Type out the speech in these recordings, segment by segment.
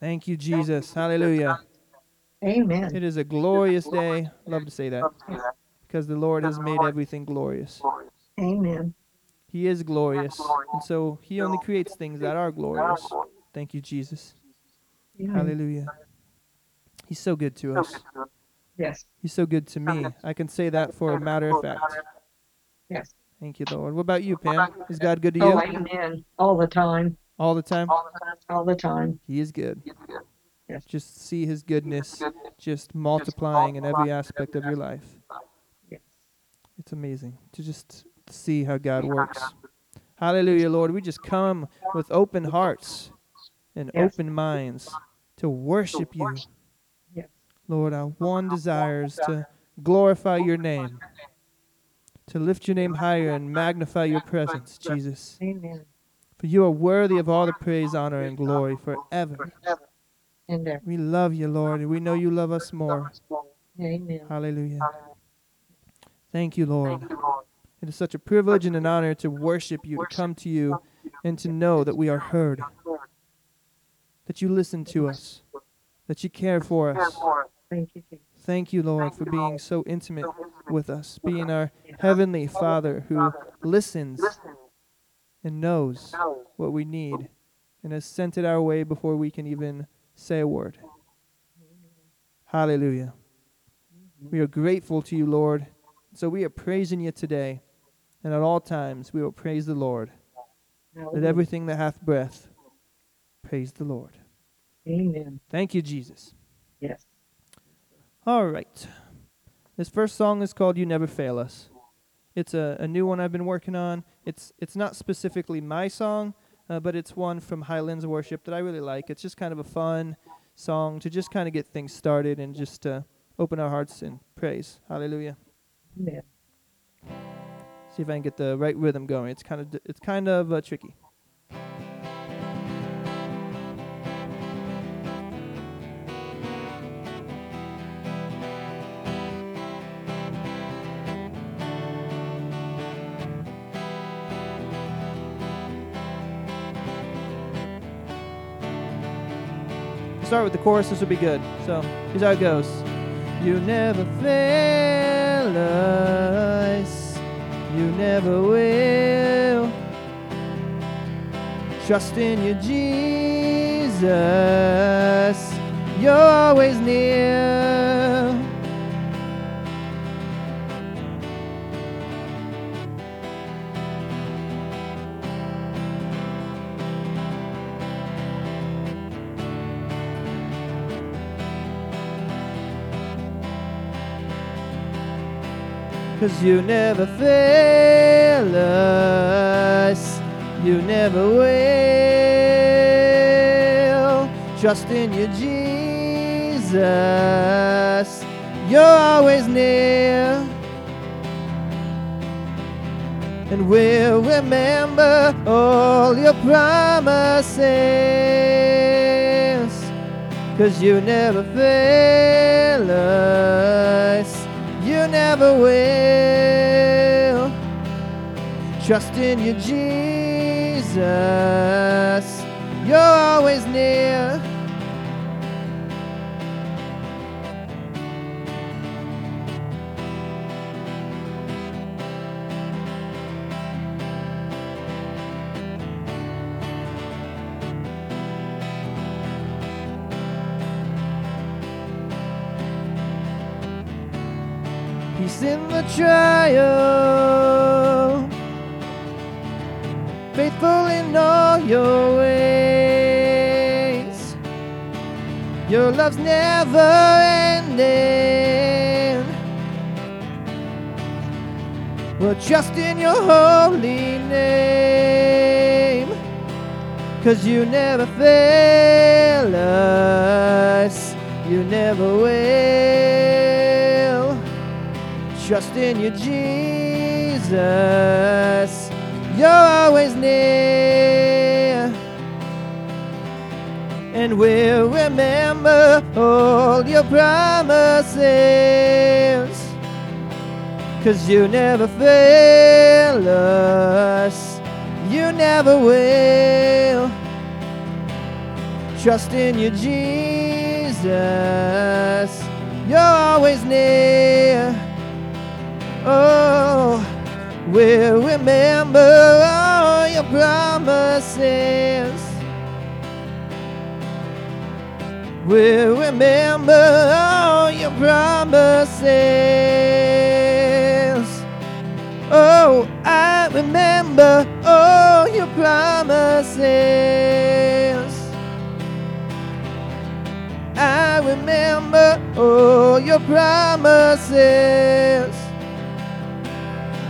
Thank you, Jesus. Hallelujah. Amen. It is a glorious day. Love to say that because the Lord has made everything glorious. Amen. He is glorious, and so He only creates things that are glorious. Thank you, Jesus. Amen. Hallelujah. He's so good to us. Yes. He's so good to me. I can say that for a matter of fact. Yes. Thank you, Lord. What about you, Pam? Is God good to Oh, you amen. All the time. All the time? All the time. He is good. Yes. Just see His goodness just multiplying in every aspect of your life. Yes. It's amazing to just see how God works. Hallelujah, Lord. We just come with open hearts and Yes. open minds to worship you. Yes. Lord, our one desire is to glorify your name, to lift your name higher and magnify your presence, Jesus. Amen. For you are worthy of all the praise, honor, and glory forever. And there. We love you, Lord, and we know you love us more. Amen. Hallelujah. Thank you, Lord. It is such a privilege and an honor to worship you, to come to you, and to know that we are heard, that you listen to us, that you care for us. Thank you, Thank you, Lord, for being so intimate with us, being our Heavenly Father who listens and knows what we need and has sent it our way before we can even say a word. Hallelujah. We are grateful to you, Lord. So we are praising you today, and at all times we will praise the Lord. Let everything that hath breath praise the Lord. Amen. Thank you, Jesus. Yes. All right. This first song is called You Never Fail Us. It's a, a new one I've been working on. It's it's not specifically my song, uh, but it's one from Highlands Worship that I really like. It's just kind of a fun song to just kind of get things started and just uh, open our hearts in praise. Hallelujah. Amen. See if I can get the right rhythm going. It's kind of d- it's kind of uh, tricky. Start with the chorus. This will be good. So here's how it goes. You never fail us. You never will. Trust in you, Jesus. You're always near. Cause you never fail us, you never will. Trust in you, Jesus, you're always near. And we'll remember all your promises. Cause you never fail us, never will. Trust in you, Jesus, you're always near. Trial, faithful in all your ways. Your love's never ending. We'll trust in your holy name. Cause you never fail us, you never will. Trust in you, Jesus. You're always near. And we'll remember all your promises. Cause you never fail us, you never will. Trust in you, Jesus. You're always near. Oh, we'll remember all your promises. We'll remember all your promises. Oh, I remember all your promises. I remember all your promises.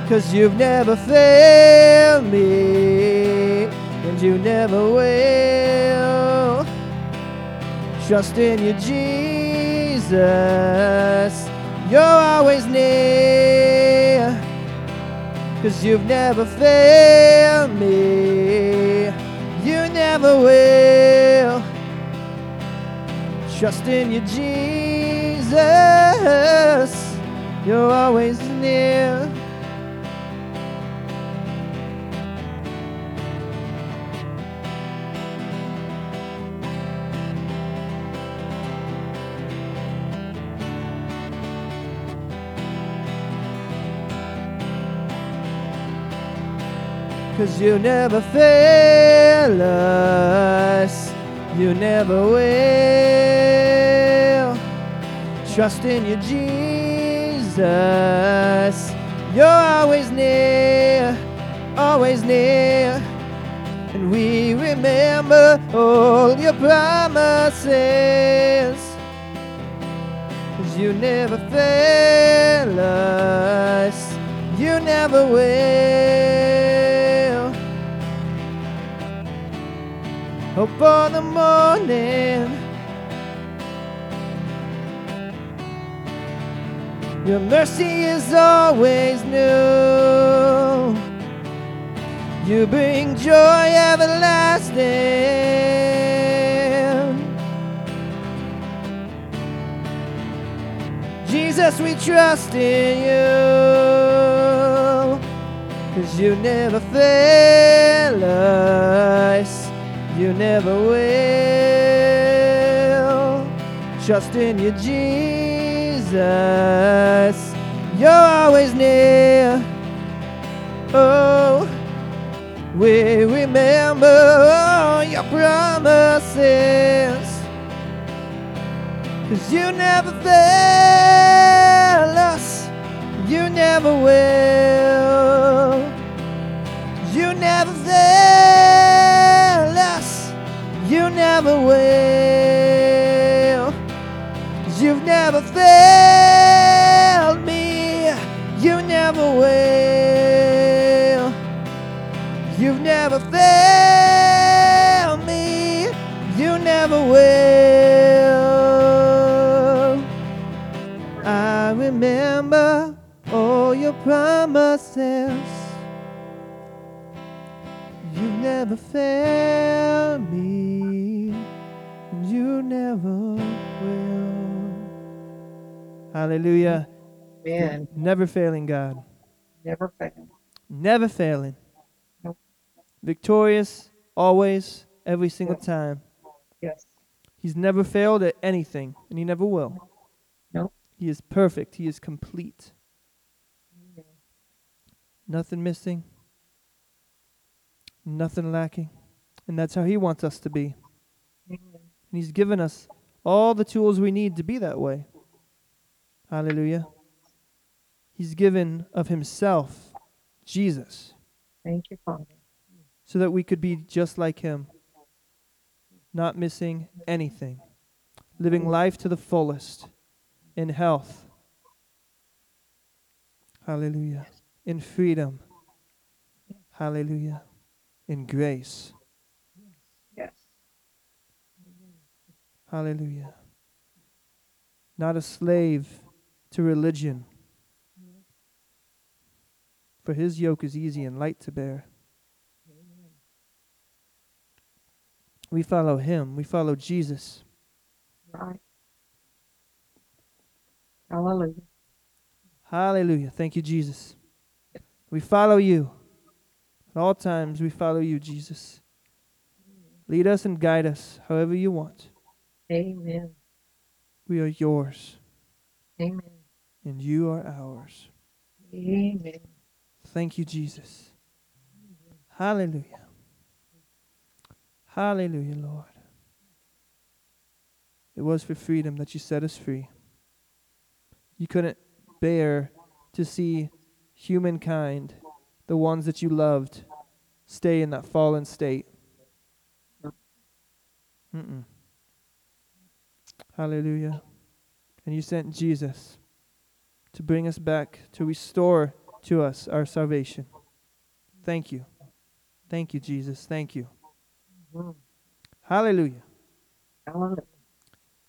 Cause you've never failed me, and you never will. Trust in you, Jesus. You're always near. Cause you've never failed me. You never will. Trust in you, Jesus. You're always near. Cause you never fail us, you never will. Trust in you, Jesus. You're always near, always near. And we remember all your promises. Cause you never fail us, you never will. For the morning. Your mercy is always new. You bring joy everlasting. Jesus, we trust in you. Cause you never fail us. You never will. Trust in you, Jesus. You're always near. Oh, we remember your promises. Cause you never fail us. You never will. Will. You've never failed me. You never will. You've never failed me. You never will. I remember all your promises. Hallelujah. Amen. Never failing God. Never failing. Never failing. Nope. Victorious, always, every single Yes. time. Yes. He's never failed at anything, and he never will. Nope. He is perfect. He is complete. Nothing missing, nothing lacking. And that's how he wants us to be. And he's given us all the tools we need to be that way. Hallelujah. He's given of himself, Jesus, Thank you, Father. so that we could be just like him, not missing anything, living life to the fullest in health. Hallelujah. In freedom. Hallelujah. In grace. Yes. Hallelujah. Not a slave to religion. For his yoke is easy and light to bear. We follow him. We follow Jesus. Right. Hallelujah. Hallelujah. Thank you, Jesus. We follow you. At all times, we follow you, Jesus. Lead us and guide us however you want. Amen. We are yours, Amen. And you are ours. Amen. Thank you, Jesus. Hallelujah. Hallelujah, Lord. It was for freedom that you set us free. You couldn't bear to see humankind, the ones that you loved, stay in that fallen state. Mm-mm. Hallelujah. And you sent Jesus to bring us back, to restore to us our salvation. Thank you. Thank you, Jesus. Thank you. Hallelujah. Hallelujah.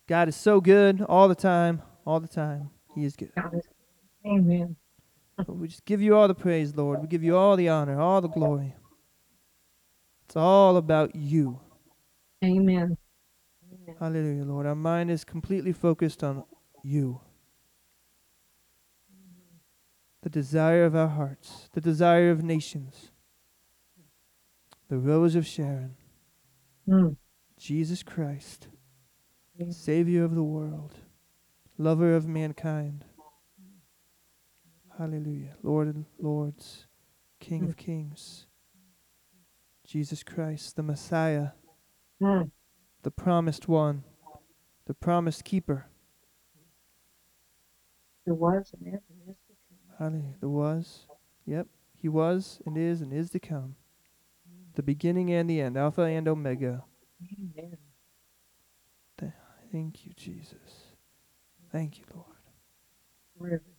God is so good all the time, all the time. He is good. Amen. But we just give you all the praise, Lord. We give you all the honor, all the glory. It's all about you. Amen. Amen. Hallelujah, Lord. Our mind is completely focused on you. The desire of our hearts, the desire of nations, the rose of Sharon, Mm. Jesus Christ, Yes. Savior of the world, lover of mankind. Hallelujah. Lord and lords, King of kings, Jesus Christ, the Messiah, Mm. the promised one, the promised keeper. There was and is Hallelujah. The was. Yep. He was and is and is to come. The beginning and the end, Alpha and Omega. Amen. Thank you, Jesus. Thank you, Lord. River.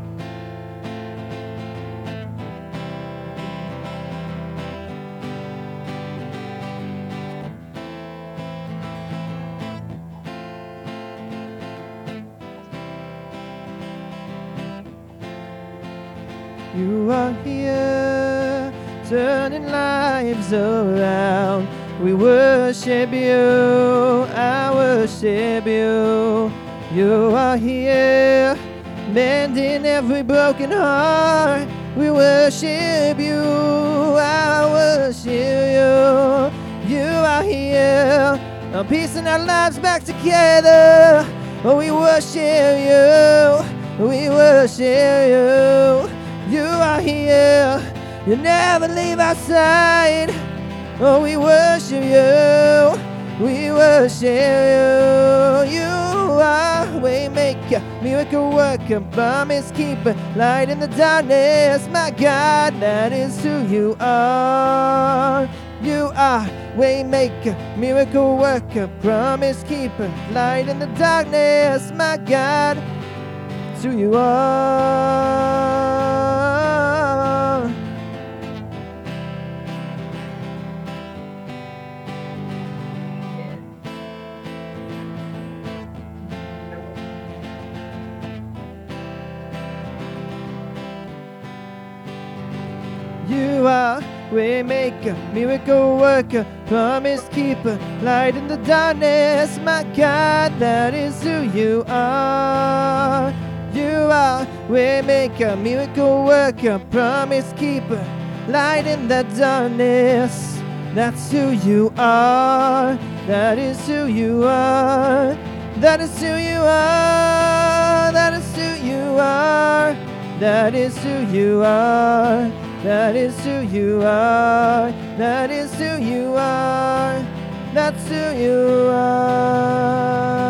You are here, turning lives around. We worship you, I worship you. You are here, mending every broken heart. We worship you, I worship you. You are here, I'm piecing our lives back together. Oh, we worship you, we worship you. You are here, you never leave our side. Oh, we worship you, we worship you. You are waymaker, miracle worker, promise keeper, light in the darkness. My God, that is who you are. You are waymaker, miracle worker, promise keeper, light in the darkness. My God, it's who you are. You are Waymaker, miracle worker, promise keeper, light in the darkness. My God, that is who you are. You are Waymaker, miracle worker, promise keeper, light in the darkness. That's who you are. That is who you are. That is who you are. That is who you are. That is who you are. That is who you are. That is who you are. That's who you are.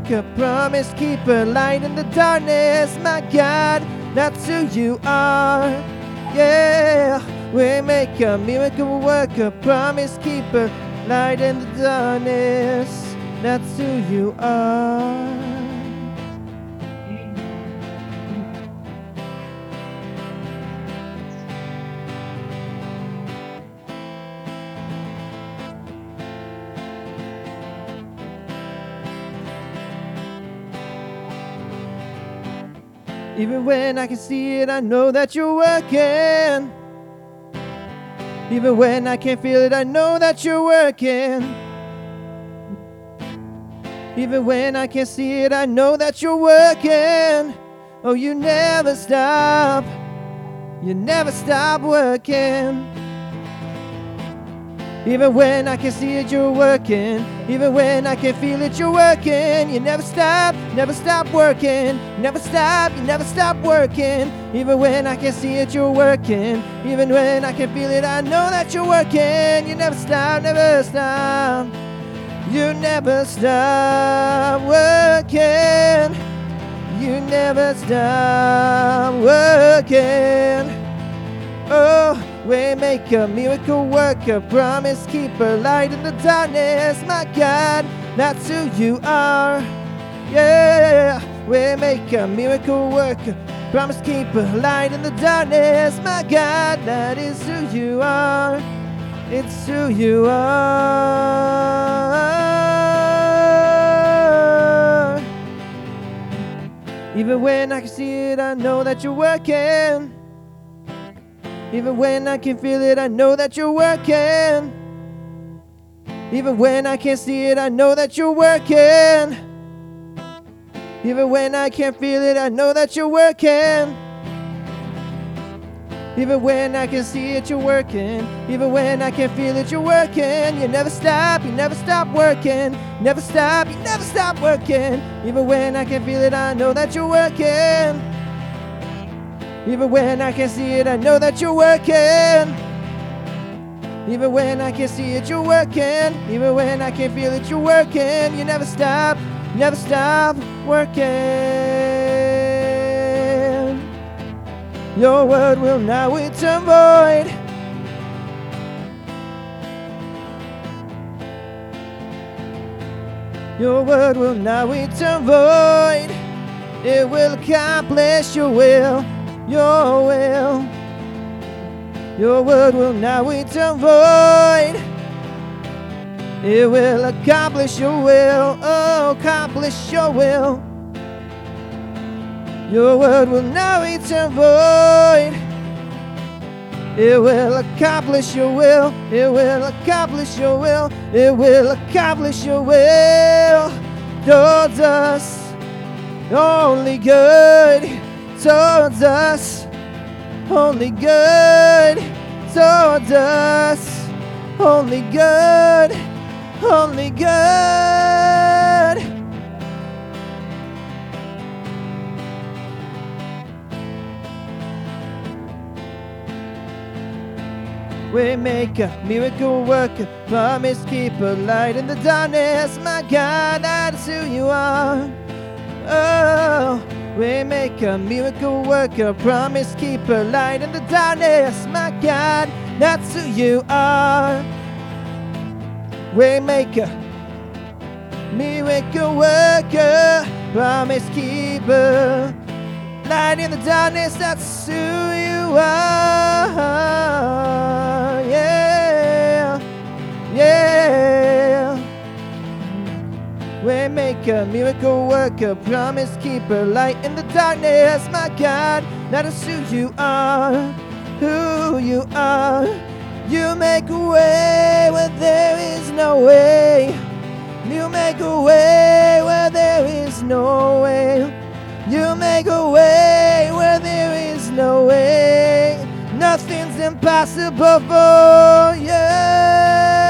Miracle worker, promise keeper, light in the darkness, my God, that's who you are. Yeah, we make a miracle worker, promise keeper, light in the darkness, that's who you are. Even when I can see it, I know that you're working. Even when I can't feel it, I know that you're working. Even when I can't see it, I know that you're working. Oh, you never stop. You never stop working. Even when I can see it, you're working. Even when I can feel it, you're working. You never stop, never stop working. Never stop, you never stop working. Even when I can see it, you're working. Even when I can feel it, I know that you're working. You never stop, never stop. You never stop working. You never stop working. Oh, Waymaker, miracle worker, promise keeper, light in the darkness. My God, that's who you are. Yeah, Waymaker, miracle worker, promise keeper, light in the darkness. My God, that is who you are. It's who you are. Even when I can see it, I know that you're working. Even when I can feel it, I know that you're working. Even when I can't see it, I know that you're working. Even when I can't feel it, I know that you're working. Even when I can see it, you're working. Even when I can't feel it, you're working. You never stop, you never stop working. Never stop, you never stop working. Even when I can feel it, I know that you're working. Even when I can't see it, I know that you're working. Even when I can't see it, you're working. Even when I can't feel it, you're working. You never stop, never stop working. Your word will not return void. Your word will not return void. It will accomplish your will, your will. Your word will not return void. It will accomplish your will, oh, accomplish your will. Your word will not return void. It will accomplish your will. It will accomplish your will. It will accomplish your will. Towards us, only good. Towards us, only good. Towards us, only good. Only good. Waymaker, miracle worker, promise keeper, light in the darkness. My God, that is who you are. Oh, Waymaker, miracle worker, promise keeper, light in the darkness. My God, that's who you are. Waymaker, miracle worker, promise keeper, light in the darkness, that's who you are. Waymaker, miracle worker, promise keeper, light in the darkness, my God, that is who you are, who you are. You make a way where there is no way. You make a way where there is no way. You make a way where there is no way. Nothing's impossible for you.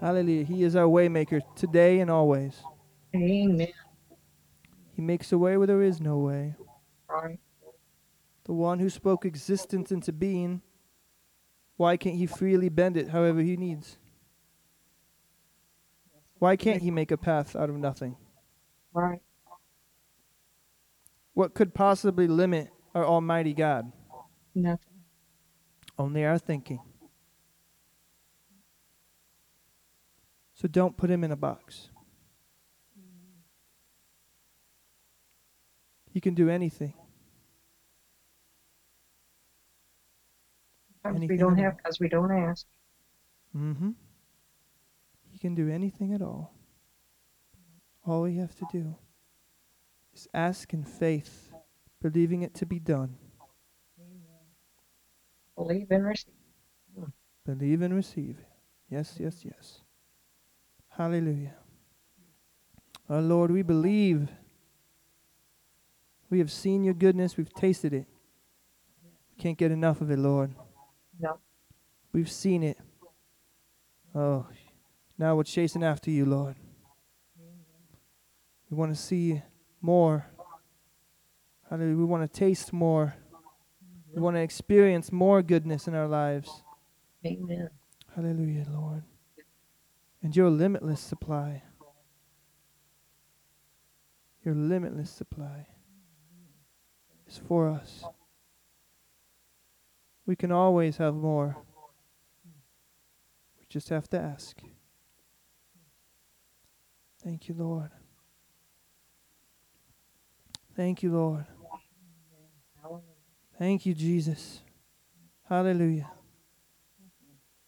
Hallelujah. He is our waymaker today and always. Amen. He makes a way where there is no way. Right. The one who spoke existence into being, why can't he freely bend it however he needs? Why can't he make a path out of nothing? Right. What could possibly limit our Almighty God? Nothing. Only our thinking. So don't put him in a box. He can do anything. Sometimes we don't have because we don't ask. Mm-hmm. He can do anything at all. All we have to do is ask in faith, believing it to be done. Believe and receive. Believe and receive. Yes, yes, yes. Hallelujah. Our Lord, we believe. We have seen your goodness, we've tasted it. We can't get enough of it, Lord. No. We've seen it. Oh, now we're chasing after you, Lord. We want to see more. Hallelujah. We want to taste more. We want to experience more goodness in our lives. Amen. Hallelujah, Lord. And your limitless supply. Your limitless supply is for us. We can always have more. We just have to ask. Thank you, Lord. Thank you, Lord. Thank you, Jesus. Hallelujah.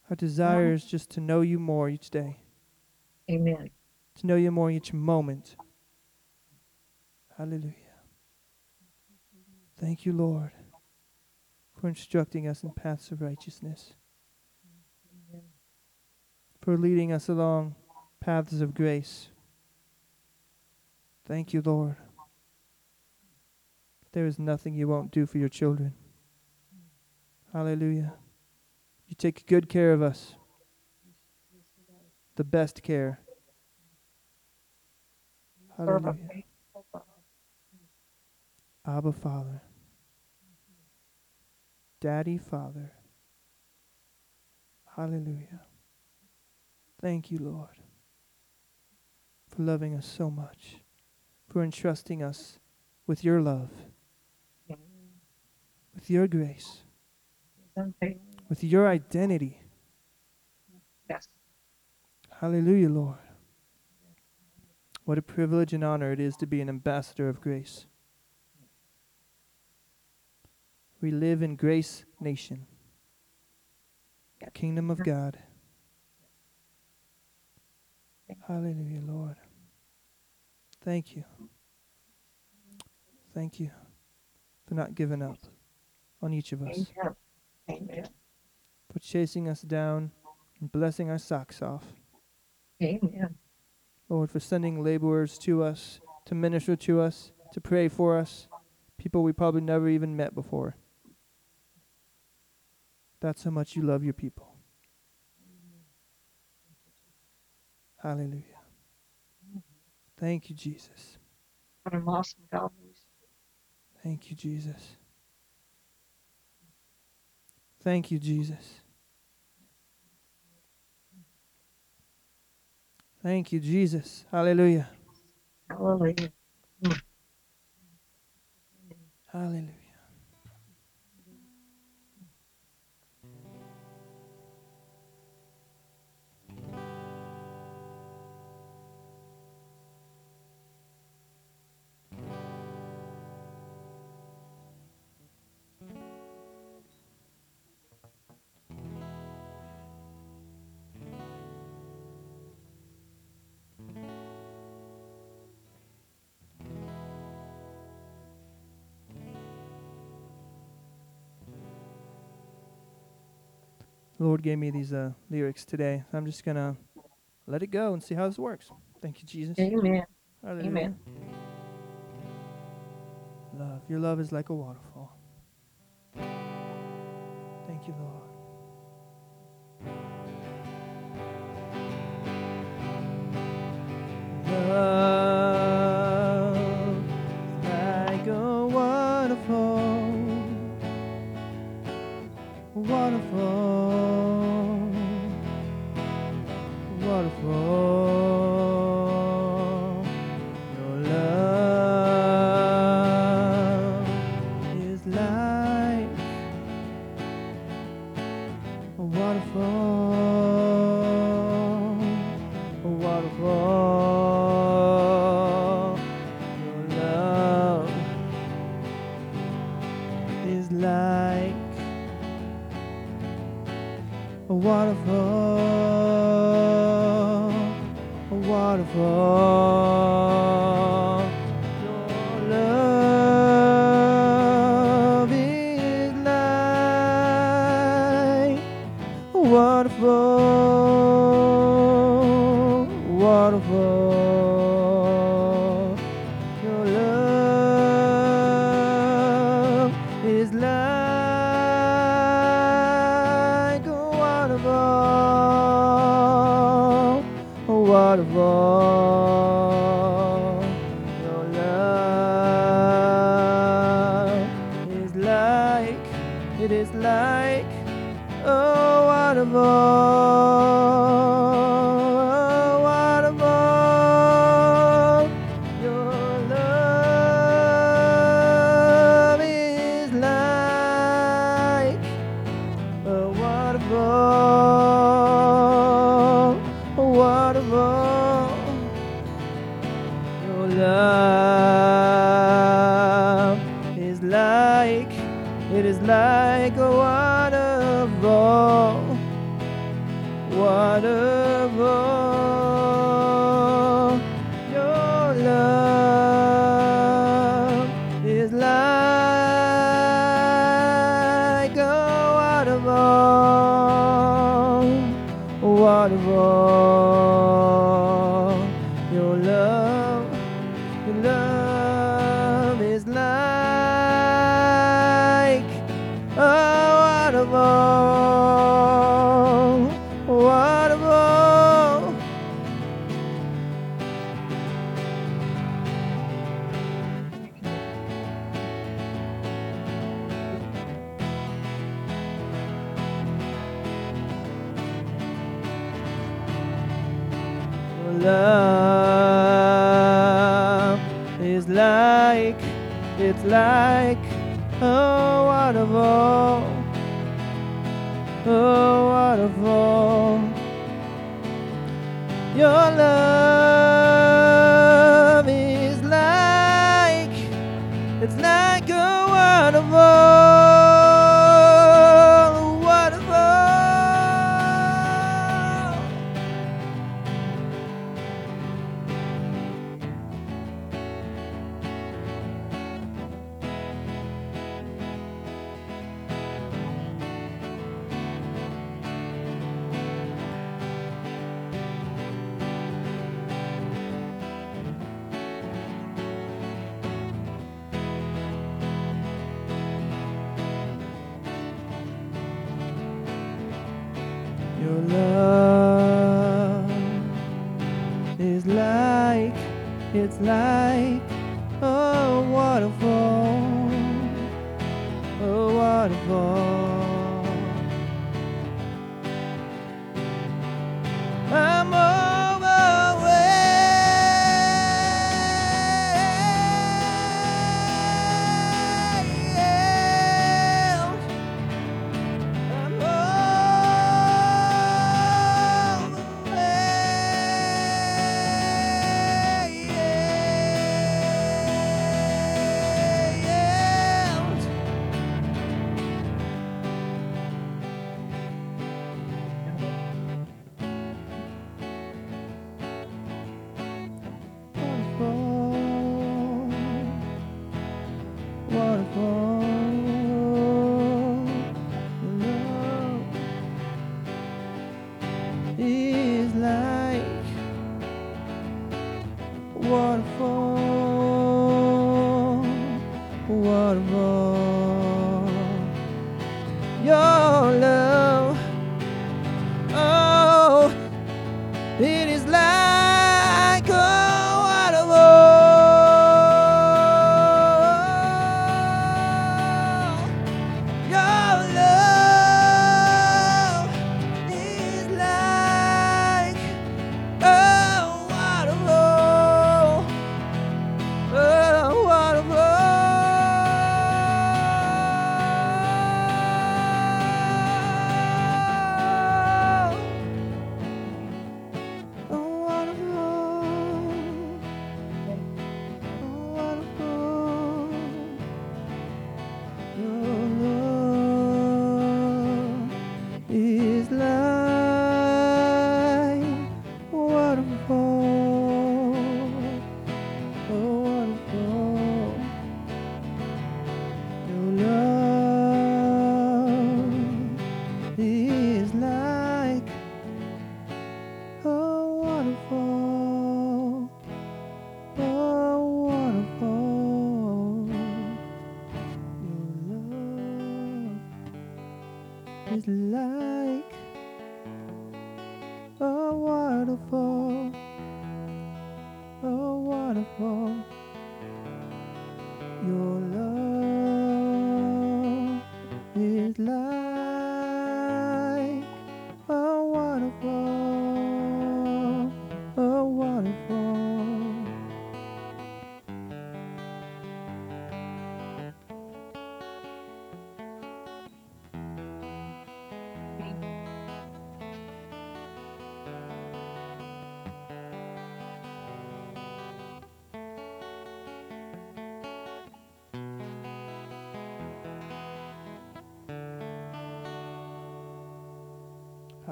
Our desire is just to know you more each day, Amen. to know you more each moment. Hallelujah. Thank you, Lord, for instructing us in paths of righteousness, Amen. for leading us along paths of grace. Thank you, Lord. There is nothing you won't do for your children. Hallelujah. You take good care of us, the best care. Serve a Hallelujah. Abba Father. Daddy Father. Hallelujah. Thank you, Lord, for loving us so much, for entrusting us with your love, with your grace, with your identity. Yes. Hallelujah, Lord. What a privilege and honor it is to be an ambassador of grace. We live in Grace Nation, kingdom of God. Hallelujah, Lord. Thank you. Thank you for not giving up on each of us. Amen. for chasing us down and blessing our socks off. Amen. Lord, for sending laborers to us, to minister to us, to pray for us, people we probably never even met before. That's how much you love your people. Hallelujah. Thank you, Jesus. What an awesome God. Thank you, Jesus. Thank you, Jesus. Thank you, Jesus. Hallelujah. Hallelujah. Hallelujah. The Lord gave me these uh, lyrics today. I'm just going to let it go and see how this works. Thank you, Jesus. Amen. Hallelujah. Amen. Love. Your love is like a waterfall. Thank you, Lord. Love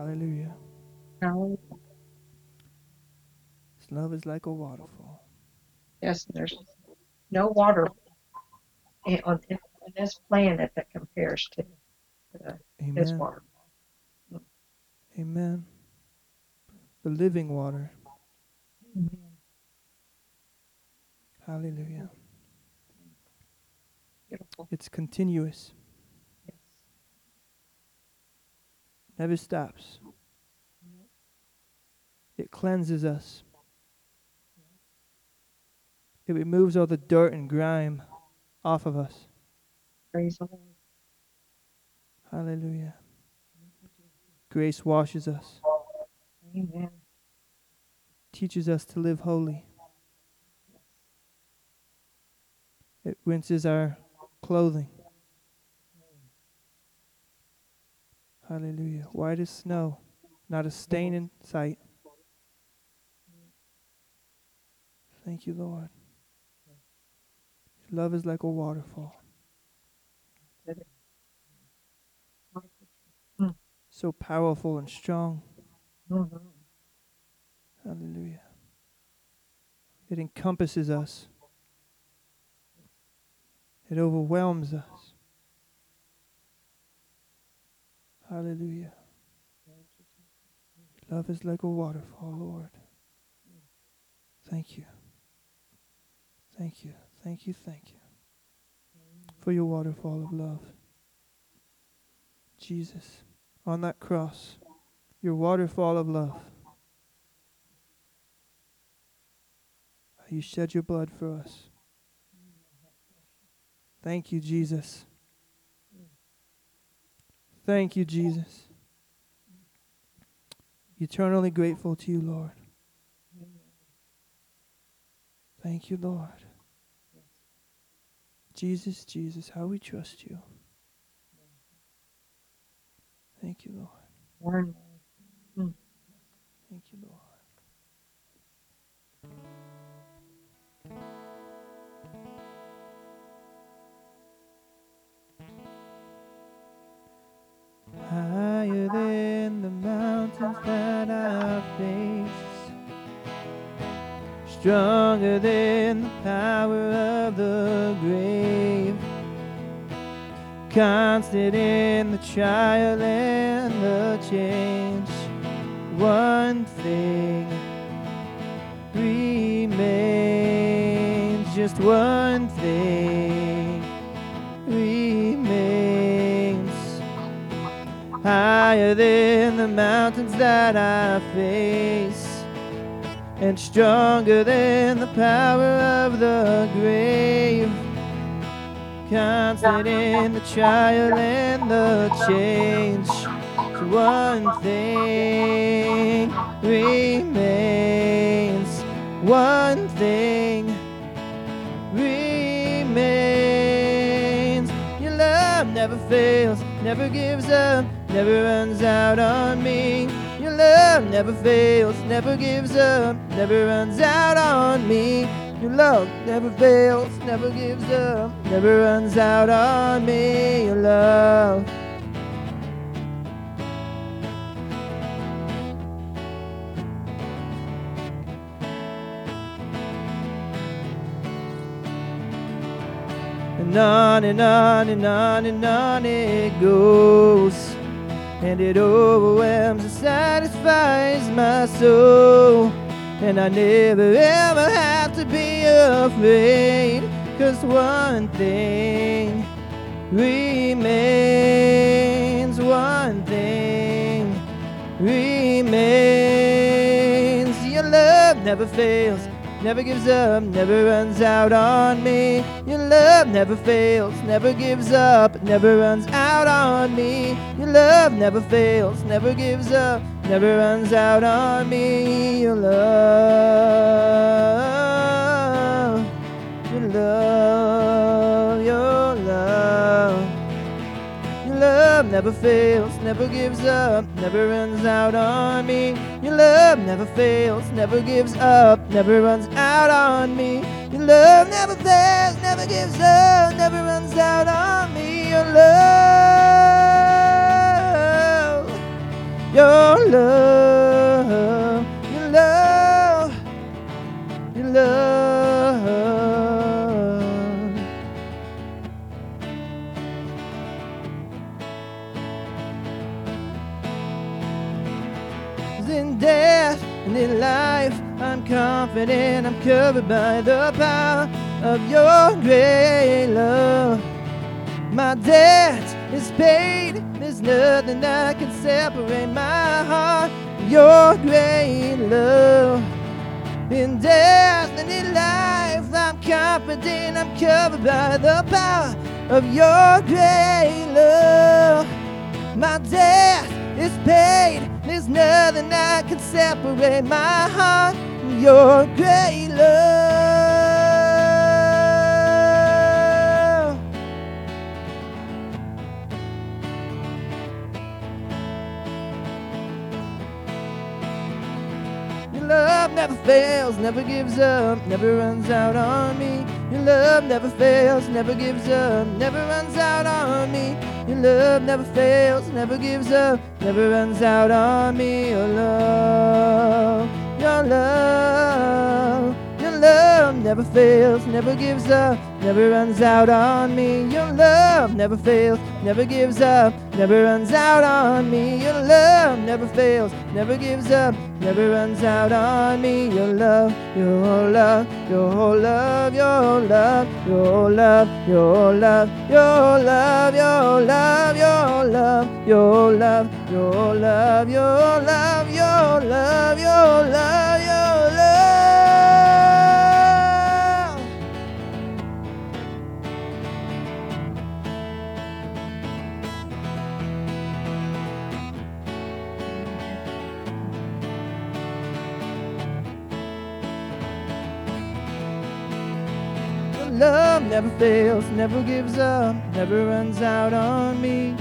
Hallelujah. Hallelujah. His love is like a waterfall. Yes, there's no water on, this planet that compares to His Amen. water. Amen. The living water. Mm-hmm. Hallelujah. Beautiful. It's continuous, Yes. Never stops. It cleanses us. It removes all the dirt and grime off of us. Praise the Lord. Hallelujah. Grace washes us. Amen. teaches us to live holy. It rinses our clothing. Hallelujah. White as snow, not a stain in sight. Thank you, Lord. Love is like a waterfall. So powerful and strong. Hallelujah. It encompasses us. It overwhelms us. Hallelujah. Love is like a waterfall, Lord. Thank you. Thank you. Thank you. Thank you for your waterfall of love. Jesus, on that cross, your waterfall of love. You shed your blood for us. Thank you, Jesus. Thank you, Jesus. Eternally grateful to you, Lord. Thank you, Lord. Jesus, Jesus, how we trust you. Thank you, Lord. Higher than the mountains that I face, stronger than the power of the grave, constant in the trial and the change. One thing remains, just one thing higher than the mountains that I face, and stronger than the power of the grave. Constant in the trial and the change. So one thing remains. One thing remains. Your love never fails, never gives up, never runs out on me. Your love never fails, never gives up, never runs out on me. Your love never fails, never gives up, never runs out on me. Your love. And on and on and on and on it goes. And it overwhelms and satisfies my soul. And I never ever have to be afraid. Cause one thing remains. One thing remains. Your love never fails, never gives up, never runs out on me. Your love never fails, never gives up, never runs out on me. Your love never fails, never gives up, never runs out on me. Your love, love never fails, never gives up, never runs out on me. Your love never fails, never gives up, never runs out on me. Your love never fails, never gives up, never runs out on me. Your love, your love, your love, your love. And in life. I'm confident I'm covered by the power of your great love. My debt is paid. There's nothing that can separate my heart. from Your great love. In death and in life, I'm confident I'm covered by the power of your great love. My debt is paid. There's nothing that can separate my heart from your great love. Your love never fails, never gives up, never runs out on me. Your love never fails, never gives up, never runs out on me. Your love never fails, never gives up, never runs out on me. Your love, your love, your love never fails, never gives up, never runs out on me. Your love never fails, never gives up, never runs out on me. Your love never fails, never gives up, never runs out on me. Your love, your love, your love, your love, your love, your love, your love, your love, your love, your love, your love, your love, your love, your love. Love never fails, never gives up, never runs out on me.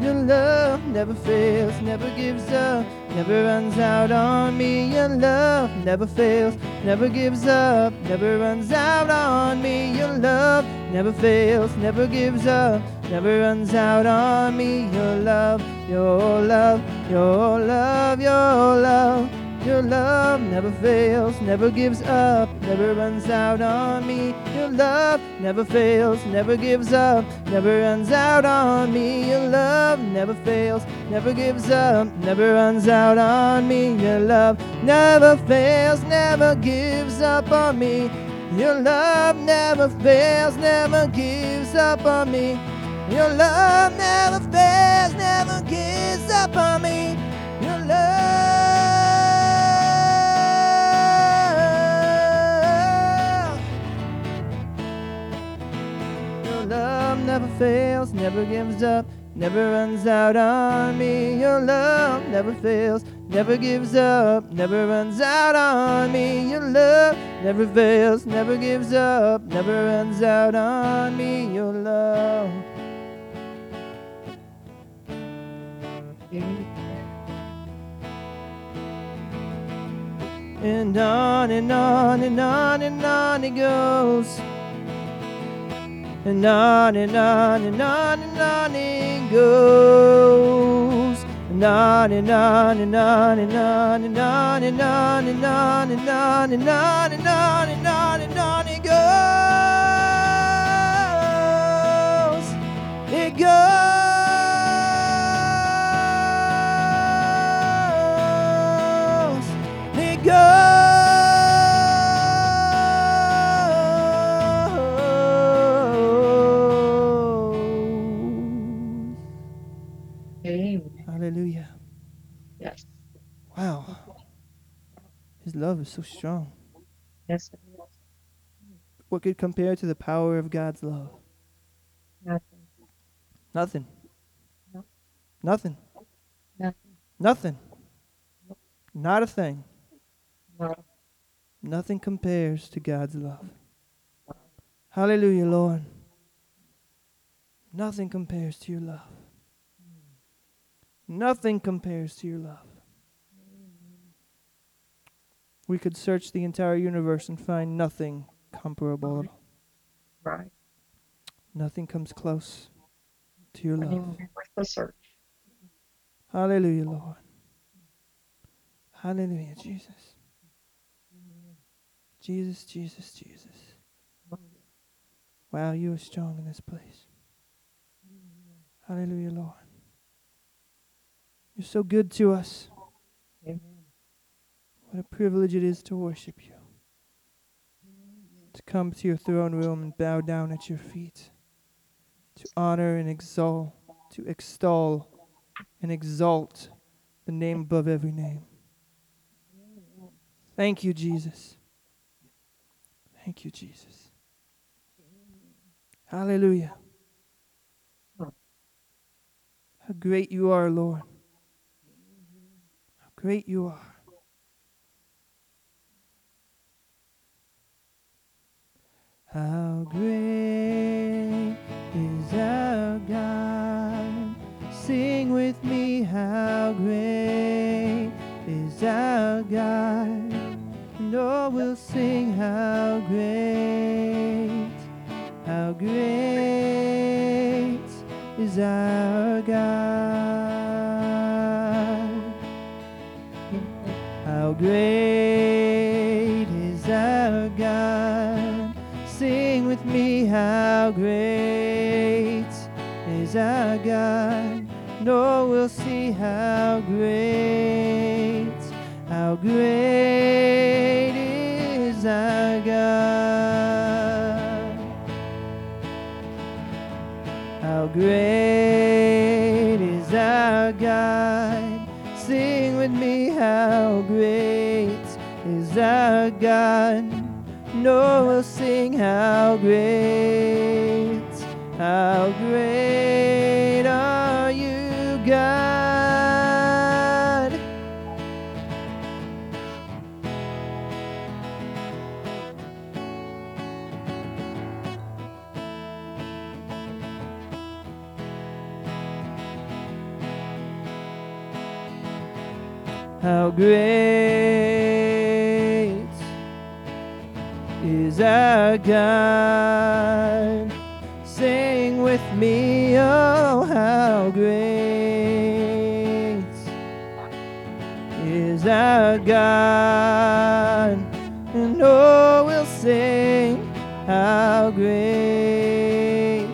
Your love never fails, never gives up, never runs out on me. Your love never fails, never gives up, never runs out on me. Your love never fails, never gives up, never runs out on me. Your love, your love, your love, your love. Your love never fails, never gives up, never runs out on me. Your love never fails, never gives up, never runs out on me. Your love never fails, never gives up, never runs out on me. Your love never fails, never gives up on me. Your love never fails, never gives up on me. Your love never fails, never gives up on me. Love never fails, never gives up, never runs out on me. Your love never fails, never gives up, never runs out on me. Your love never fails, never gives up, never runs out on me. Your love. And on and on and on and on it goes. And on and on and on and on it goes. And on and on and on and on and on and on and on and on and on and on and on and on it goes. His love is so strong. Yes. What could compare to the power of God's love? Nothing. Nothing. No. Nothing. Nothing. Nothing. Not a thing. No. Nothing compares to God's love. Hallelujah, Lord. Nothing compares to your love. Hmm. Nothing compares to your love. We could search the entire universe and find nothing comparable. Right. Nothing comes close to your love. worth the search. Hallelujah, Lord. Hallelujah, Jesus. Jesus, Jesus, Jesus. Wow, you are strong in this place. Hallelujah, Lord. You're so good to us. Amen. What a privilege it is to worship you. To come to your throne room and bow down at your feet. To honor and exalt, to extol and exalt the name above every name. Thank you, Jesus. Thank you, Jesus. Hallelujah. How great you are, Lord. How great you are. How great is our God? Sing with me, how great is our God? And all will sing, how great, how great is our God. How great how great is our God? No, we'll see how great, how great is our God. How great is our God? Sing with me, how great is our God? No, we'll sing, how great, how great are you, God? How great is our God? Sing with me, oh, how great is our God? And oh, we'll sing, how great,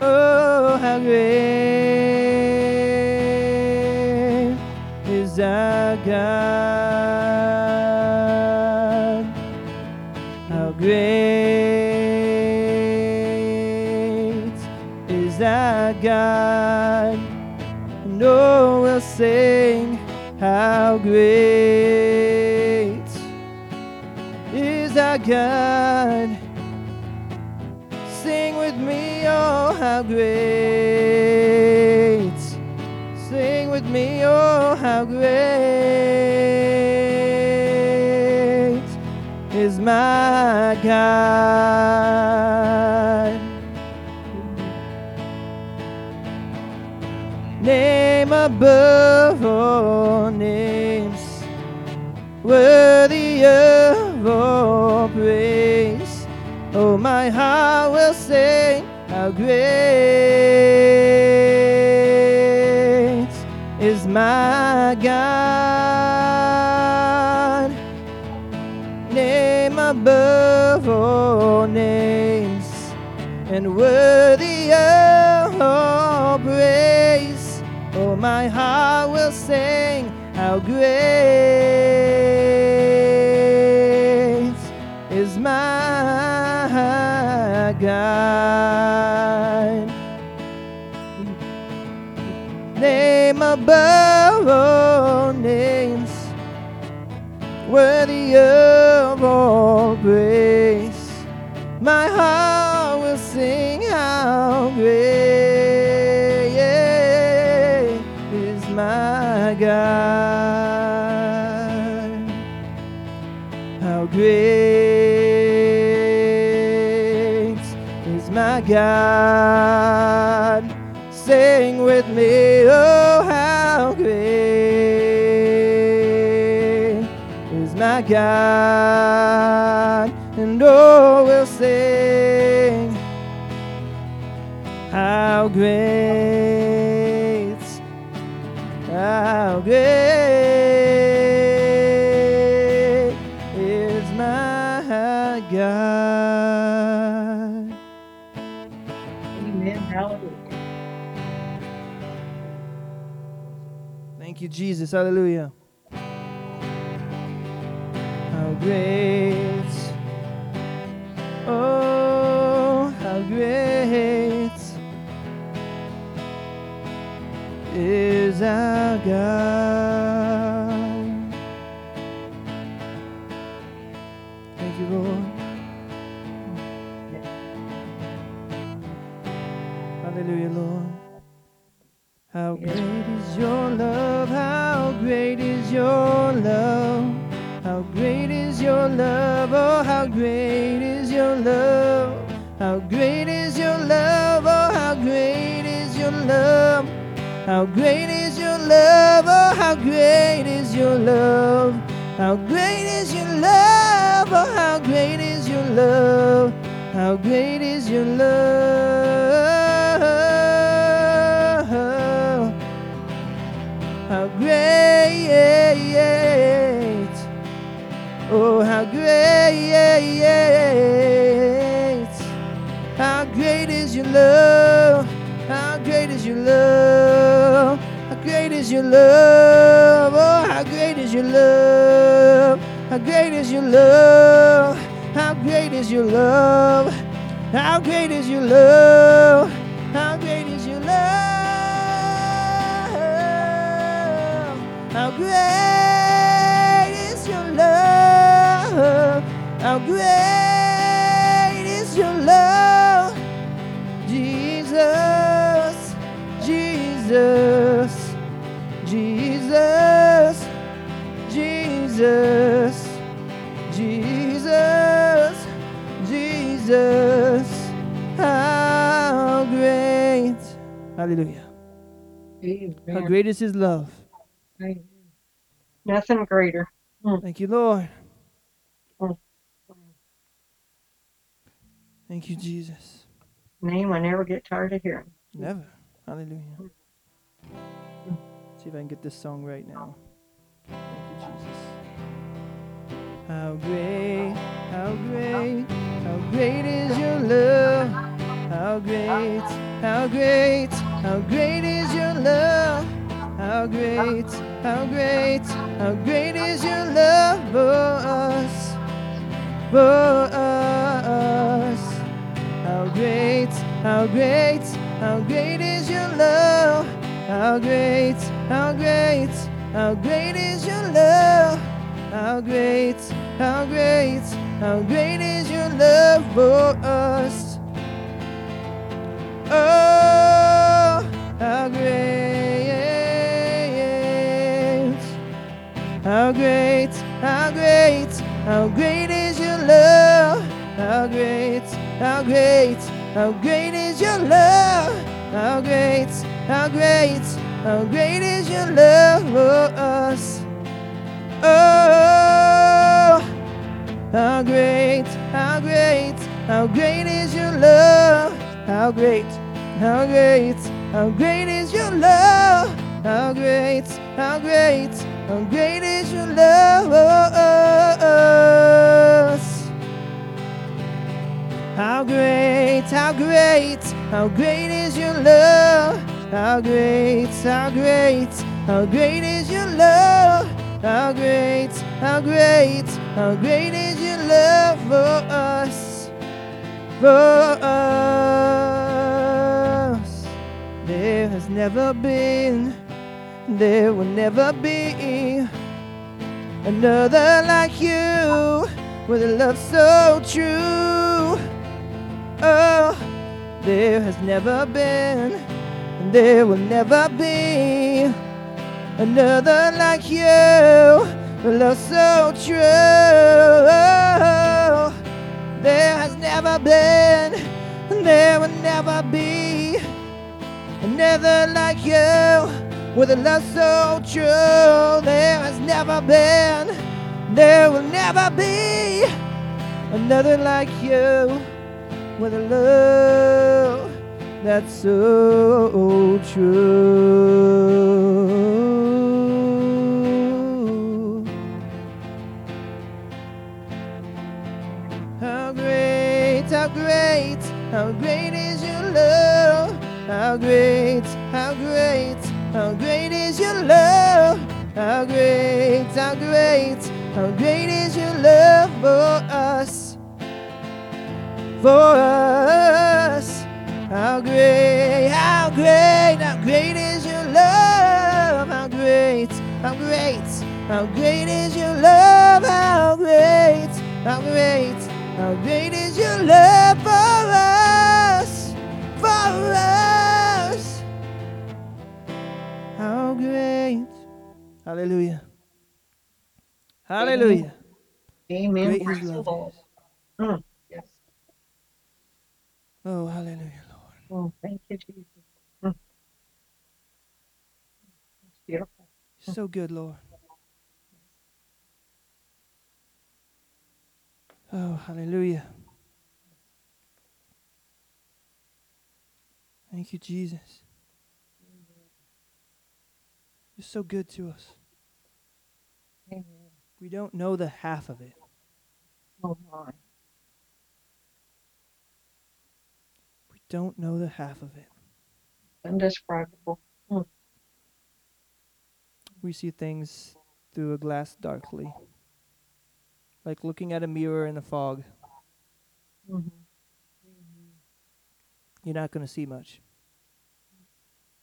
oh, how great God. Sing with me, oh, how great. Sing with me, oh, how great is my God. Name above worthy of praise. Oh, my heart will sing, how great is my God. Name above all names, worthy of God. And oh, we'll sing, how great, how great is my God. Amen. Hallelujah. Thank you, Jesus. Hallelujah. Great. Oh, how great is our God. Your love. Oh, how great is your love. How great is your love. Oh, how great is your love. How great is your love. Oh, how great is your love. How great is your love. Oh, how great is your love. How great is your love. Oh, how great. How great is your love. How great is your love. How great is your love. Oh, how great is your love. How great is your love. How great is your love. How great is your love. How great is your love. How great How great is your love. Jesus, Jesus, Jesus, Jesus, Jesus, Jesus. How great. Hallelujah. How great is his love. Amen. Nothing greater. Hmm. Thank you, Lord. Mm. Thank you, Jesus. Name I never get tired of hearing. Never. Hallelujah. See if I can get this song right now. Thank you, Jesus. How great, how great, how great is your love. How great, how great, how great is your love. How great, how great, how great is your love for us. For us. How great, how great is your love. How great, how great, how great is your love. How great, how great, how great is your love for us. Oh, how great, how great, how great, how great is your love. How great, how great, how great is your love. How great, how great, how great is your love for us. Oh, how great, how great, how great is your love. How great, how great, how great is your love. How great, how great, how great is your love for us. How great, how great, how great is your love. How great, how great, how great is your love. How great, how great, how great is your love for us. For us. There has never been, there will never be another like you with a love so true. Oh, there has never been, and there will never be another like you. A love so true. There has never been, and there will never be another like you. With a love so true, there has never been, there will never be another like you with a love that's so true. How great, how great, how great is your love. How great, how great, how great is your love. How great, how great, how great is your love for us for us. How great, how great, how great is your love. How great, how great, how great is your love. How great, how great, how great is your love for us. For us. How great. Hallelujah. Hallelujah. Amen. Great Praise his the love Lord. Oh, hallelujah, Lord. Oh, thank you, Jesus. Mm. It's beautiful. So good, Lord. Oh, hallelujah. Thank you, Jesus. You're so good to us. Amen. We don't know the half of it. Oh, my. Don't know the half of it. Indescribable. We see things through a glass darkly, like looking at a mirror in a fog. Mm-hmm. You're not going to see much.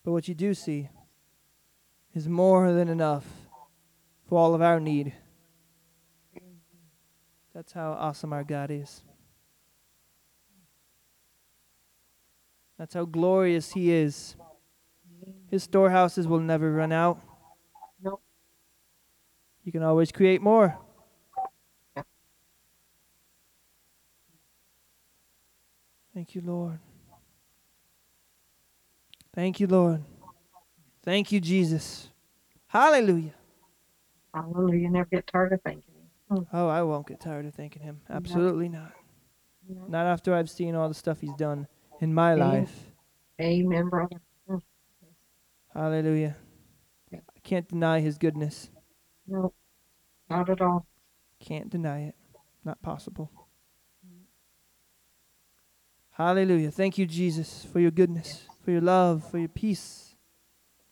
But what you do see is more than enough for all of our need. That's how awesome our God is. That's how glorious He is. His storehouses will never run out. Nope. You can always create more. Thank you, Lord. Thank you, Lord. Thank you, Jesus. Hallelujah. Hallelujah. Never get tired of thanking Him. Mm. Oh, I won't get tired of thanking Him. No. Absolutely not. No. Not after I've seen all the stuff He's done in my Amen. life. Amen, brother. Hallelujah. Yeah. I can't deny His goodness. No, not at all. Can't deny it. Not possible. Hallelujah. Thank you, Jesus, for your goodness, for your love, for your peace.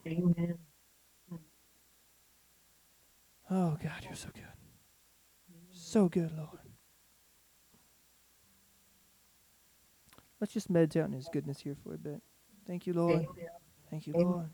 Amen. Oh, God, you're so good. So good, Lord. Let's just meditate on His goodness here for a bit. Thank you, Lord. Amen. Thank you, Amen. Lord. Thank you, Lord.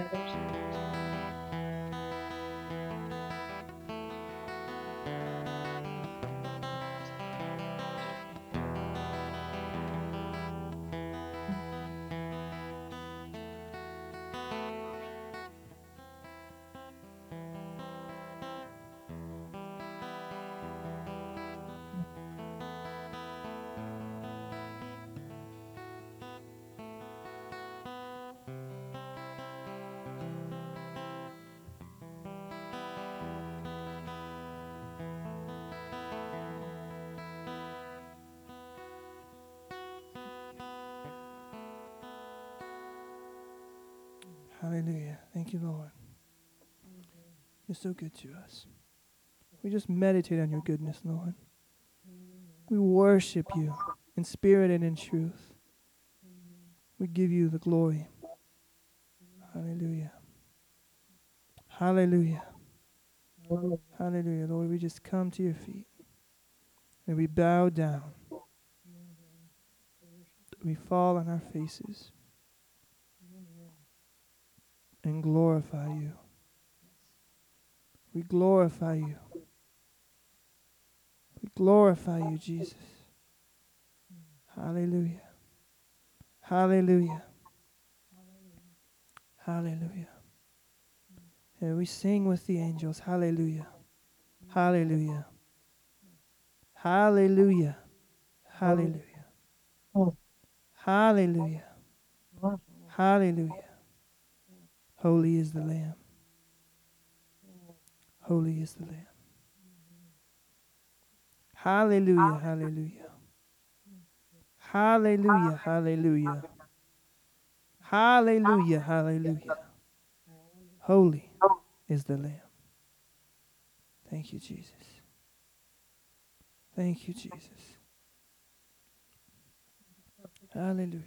others. Hallelujah. Thank you, Lord. You're so good to us. We just meditate on your goodness, Lord. We worship you in spirit and in truth. We give you the glory. Hallelujah. Hallelujah. Hallelujah. Lord, we just come to your feet and we bow down. We fall on our faces and glorify you. We glorify you. We glorify you, Jesus. Hallelujah. Hallelujah. Hallelujah. And we sing with the angels. Hallelujah. Hallelujah. Hallelujah. Hallelujah. Hallelujah. Hallelujah. Holy is the Lamb. Holy is the Lamb. Hallelujah, hallelujah. Hallelujah, hallelujah. Hallelujah, hallelujah. Holy is the Lamb. Thank you, Jesus. Thank you, Jesus. Hallelujah.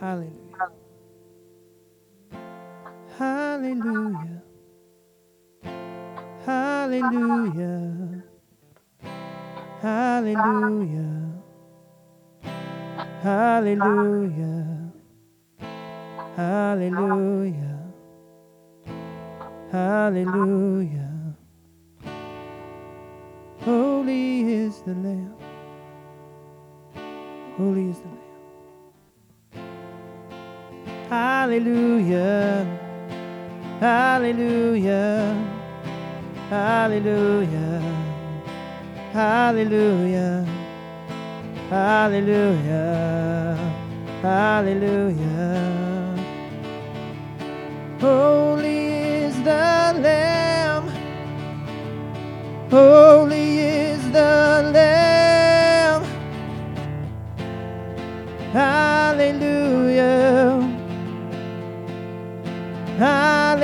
Hallelujah. Hallelujah. Hallelujah. Hallelujah. Hallelujah. Hallelujah. Hallelujah. Holy is the Lamb. Holy is the Lamb. Hallelujah. Hallelujah. Hallelujah. Hallelujah. Hallelujah. Hallelujah. Holy is the Lamb. Holy is the Lamb.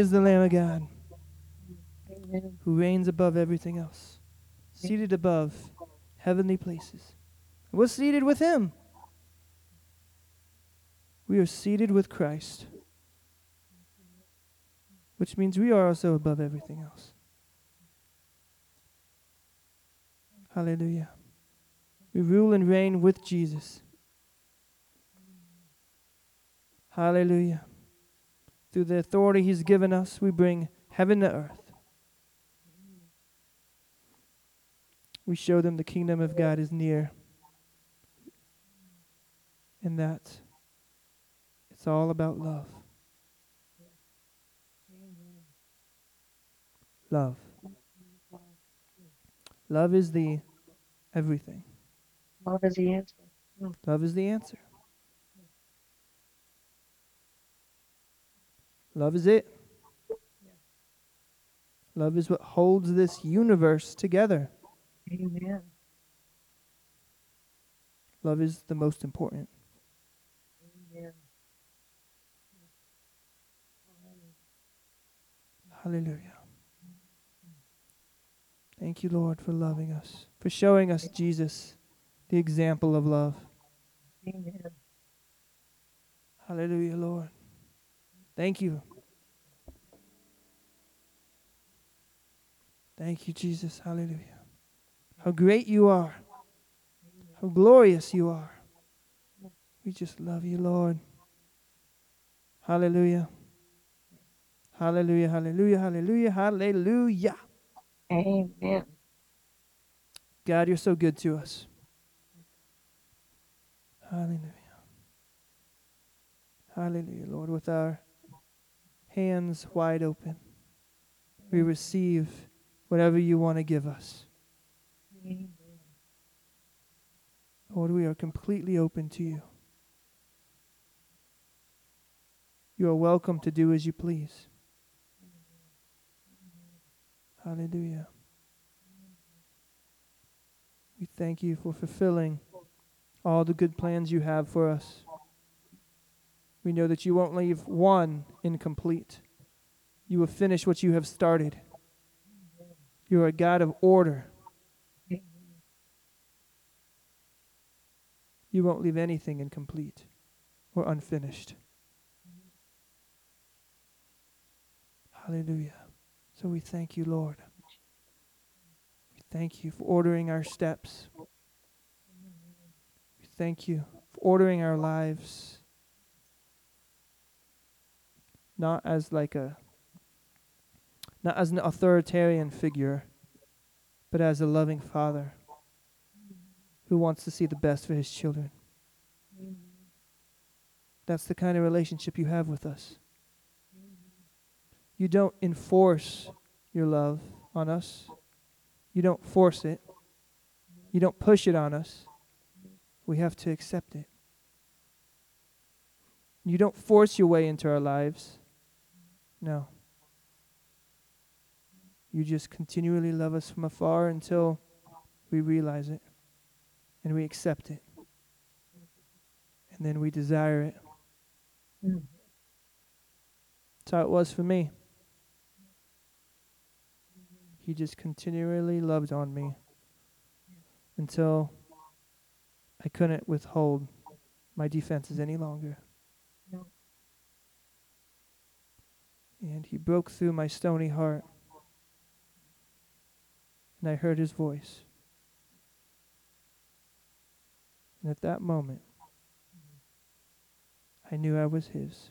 Is the Lamb of God Amen. who reigns above everything else, seated above heavenly places. We're seated with Him. We are seated with Christ, which means we are also above everything else. Hallelujah. We rule and reign with Jesus. Hallelujah. Through the authority He's given us, we bring heaven to earth. We show them the kingdom of God is near. And that it's all about love. Love. Love is the everything. Love is the answer. Love is the answer. Love is it. Love is what holds this universe together. Amen. Love is the most important. Amen. Hallelujah. Thank you, Lord, for loving us, for showing us Jesus, the example of love. Amen. Hallelujah, Lord. Thank you. Thank you, Jesus. Hallelujah. How great you are. How glorious you are. We just love you, Lord. Hallelujah. Hallelujah, hallelujah, hallelujah, hallelujah. Amen. God, you're so good to us. Hallelujah. Hallelujah, Lord. With our hands wide open, we receive whatever you want to give us. Lord, we are completely open to you. You are welcome to do as you please. Hallelujah. We thank you for fulfilling all the good plans you have for us. We know that you won't leave one incomplete. You will finish what you have started. You are a God of order. You won't leave anything incomplete or unfinished. Hallelujah. So we thank you, Lord. We thank you for ordering our steps. We thank you for ordering our lives. Not as like a not as an authoritarian figure, but as a loving father who wants to see the best for his children. That's the kind of relationship you have with us. You don't enforce your love on us. You don't force it. You don't push it on us. We have to accept it. You don't force your way into our lives. No. You just continually love us from afar until we realize it and we accept it. And then we desire it. Mm. That's how it was for me. He just continually loved on me until I couldn't withhold my defenses any longer. And he broke through my stony heart. And I heard his voice. And at that moment, I knew I was his.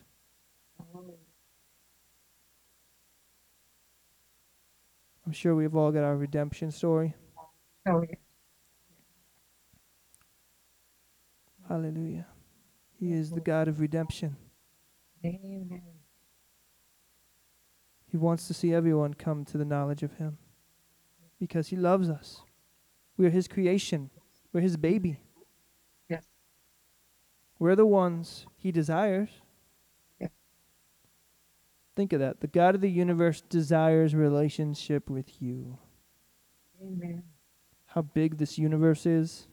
I'm sure we've all got our redemption story. Oh, yeah. Hallelujah. He is the God of redemption. Amen. He wants to see everyone come to the knowledge of Him because He loves us. We are His creation, we're His baby. Yes. We're the ones He desires. Yeah. Think of that. The God of the universe desires relationship with you. Amen. How big this universe is.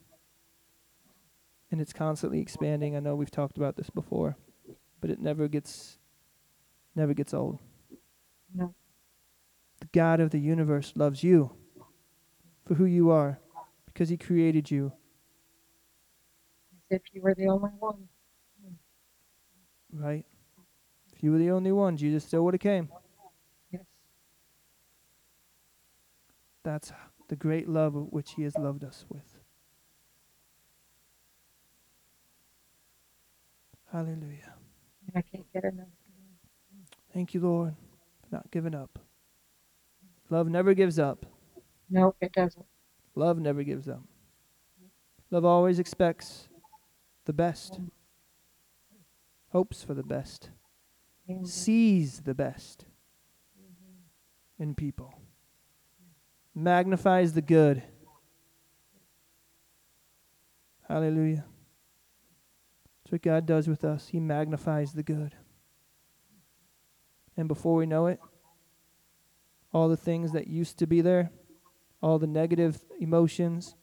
And it's constantly expanding. I know we've talked about this before, but it never gets never gets old. The God of the universe loves you for who you are because he created you. As if you were the only one. right? If you were the only one, Jesus still would have came. Yes. That's the great love which he has loved us with. Hallelujah. And I can't get enough. Thank you, Lord, for not giving up. Love never gives up. No, it doesn't. Love never gives up. Love always expects the best, hopes for the best, Amen. sees the best mm-hmm. in people, magnifies the good. Hallelujah. That's what God does with us. He magnifies the good. And before we know it, all the things that used to be there, all the negative emotions,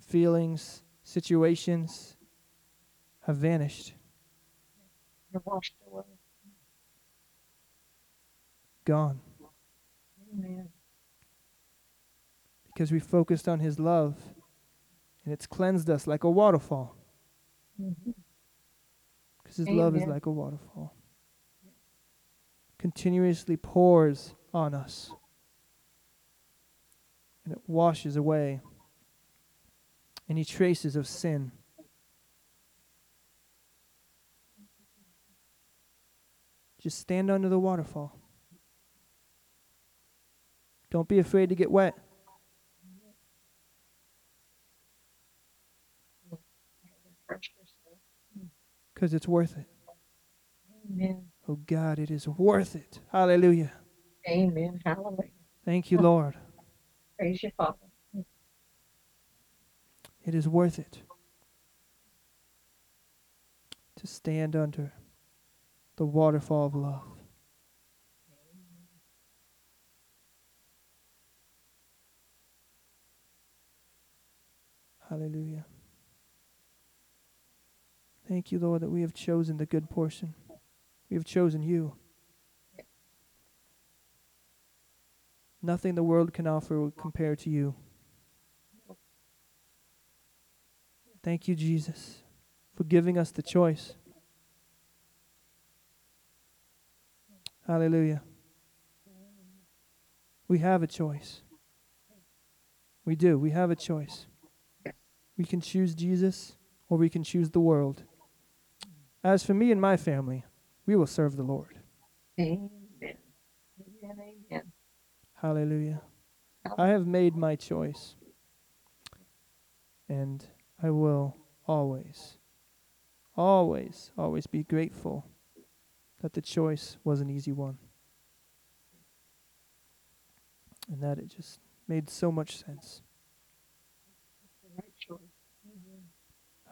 feelings, situations have vanished, You're washed away. gone, Amen. because we focused on His love and it's cleansed us like a waterfall. Mhm. Because His love is like a waterfall. Continuously pours on us. And it washes away any traces of sin. Just stand under the waterfall. Don't be afraid to get wet. Because it's worth it. Amen. Oh God, it is worth it. Hallelujah. Amen. Hallelujah. Thank you, Lord. Praise you, Father. It is worth it to stand under the waterfall of love. Hallelujah. Thank you, Lord, that we have chosen the good portion. We have chosen you. Nothing the world can offer will compare to you. Thank you, Jesus, for giving us the choice. Hallelujah. We have a choice. We do. We have a choice. We can choose Jesus or we can choose the world. As for me and my family, we will serve the Lord. Amen. Amen. Hallelujah. I have made my choice. And I will always, always, always be grateful that the choice was an easy one. And that it just made so much sense.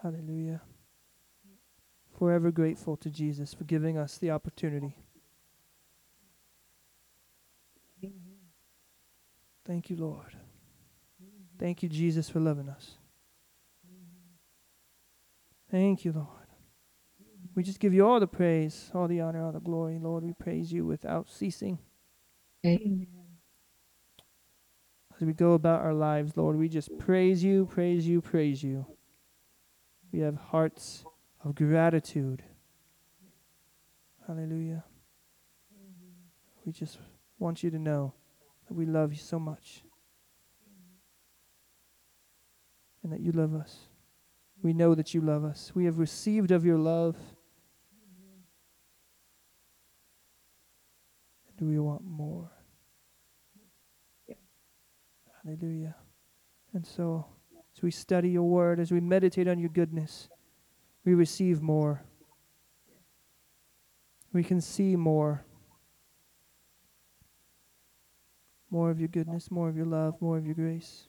Hallelujah. Forever grateful to Jesus for giving us the opportunity. Thank you, Lord. Thank you, Jesus, for loving us. Thank you, Lord. We just give you all the praise, all the honor, all the glory. Lord, we praise you without ceasing. Amen. As we go about our lives, Lord, we just praise you, praise you, praise you. We have hearts of gratitude. Hallelujah. We just want you to know that we love you so much and that you love us. We know that you love us. We have received of your love. And we want more. Hallelujah. And so, as we study your word, as we meditate on your goodness, we receive more. We can see more. More of your goodness, more of your love, more of your grace,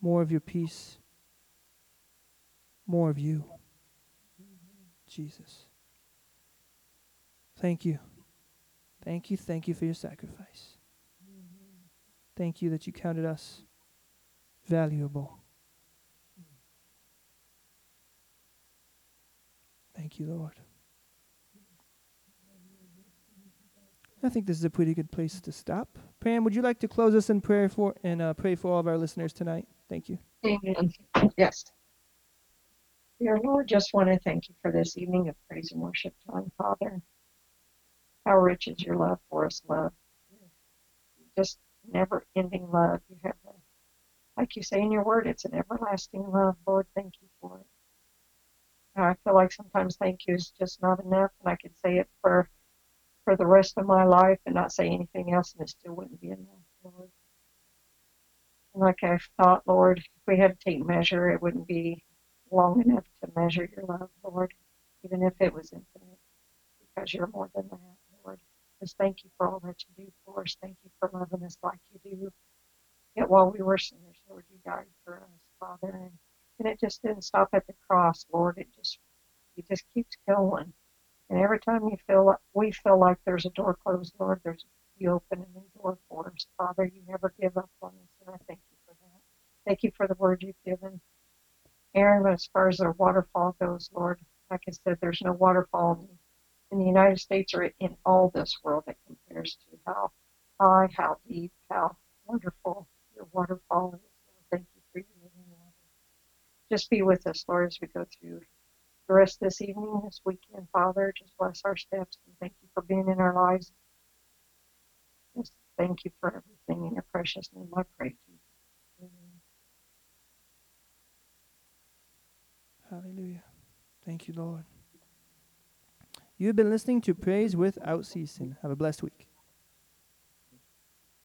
more of your peace, more of you. Jesus. Thank you. Thank you, thank you for your sacrifice. Thank you that you counted us valuable. Thank you, Lord. I think this is a pretty good place to stop. Pam, would you like to close us in prayer for and uh, pray for all of our listeners tonight? Thank you. Amen. Yes. Dear Lord, just want to thank you for this evening of praise and worship time, Father. How rich is your love for us, love. Just never ending love. You have, a, like you say in your word, it's an everlasting love. Lord, thank you for it. I feel like sometimes thank you is just not enough, and I could say it for for the rest of my life and not say anything else, and it still wouldn't be enough, Lord. And like I've thought, Lord, if we had to take measure, it wouldn't be long enough to measure your love, Lord, even if it was infinite, because you're more than that, Lord. Just thank you for all that you do for us. Thank you for loving us like you do. Yet while we were sinners, Lord, you died for us, Father. And, and it just didn't stop at the cross, Lord. It just it just keeps going. And every time you feel like, we feel like there's a door closed, Lord, there's you open a new door for us, Father. You never give up on us, and I thank you for that. Thank you for the word you've given. Aaron, as far as the waterfall goes, Lord, like I said, there's no waterfall in the United States or in all this world that compares to how high, how deep, how wonderful your waterfall is. Thank you for your living water. Just be with us, Lord, as we go through the rest of this evening, this weekend, Father. Just bless our steps and thank you for being in our lives. Just thank you for everything in your precious name. I pray, Jesus. Amen. Hallelujah. Thank you, Lord. You have been listening to Praise Without Ceasing. Have a blessed week.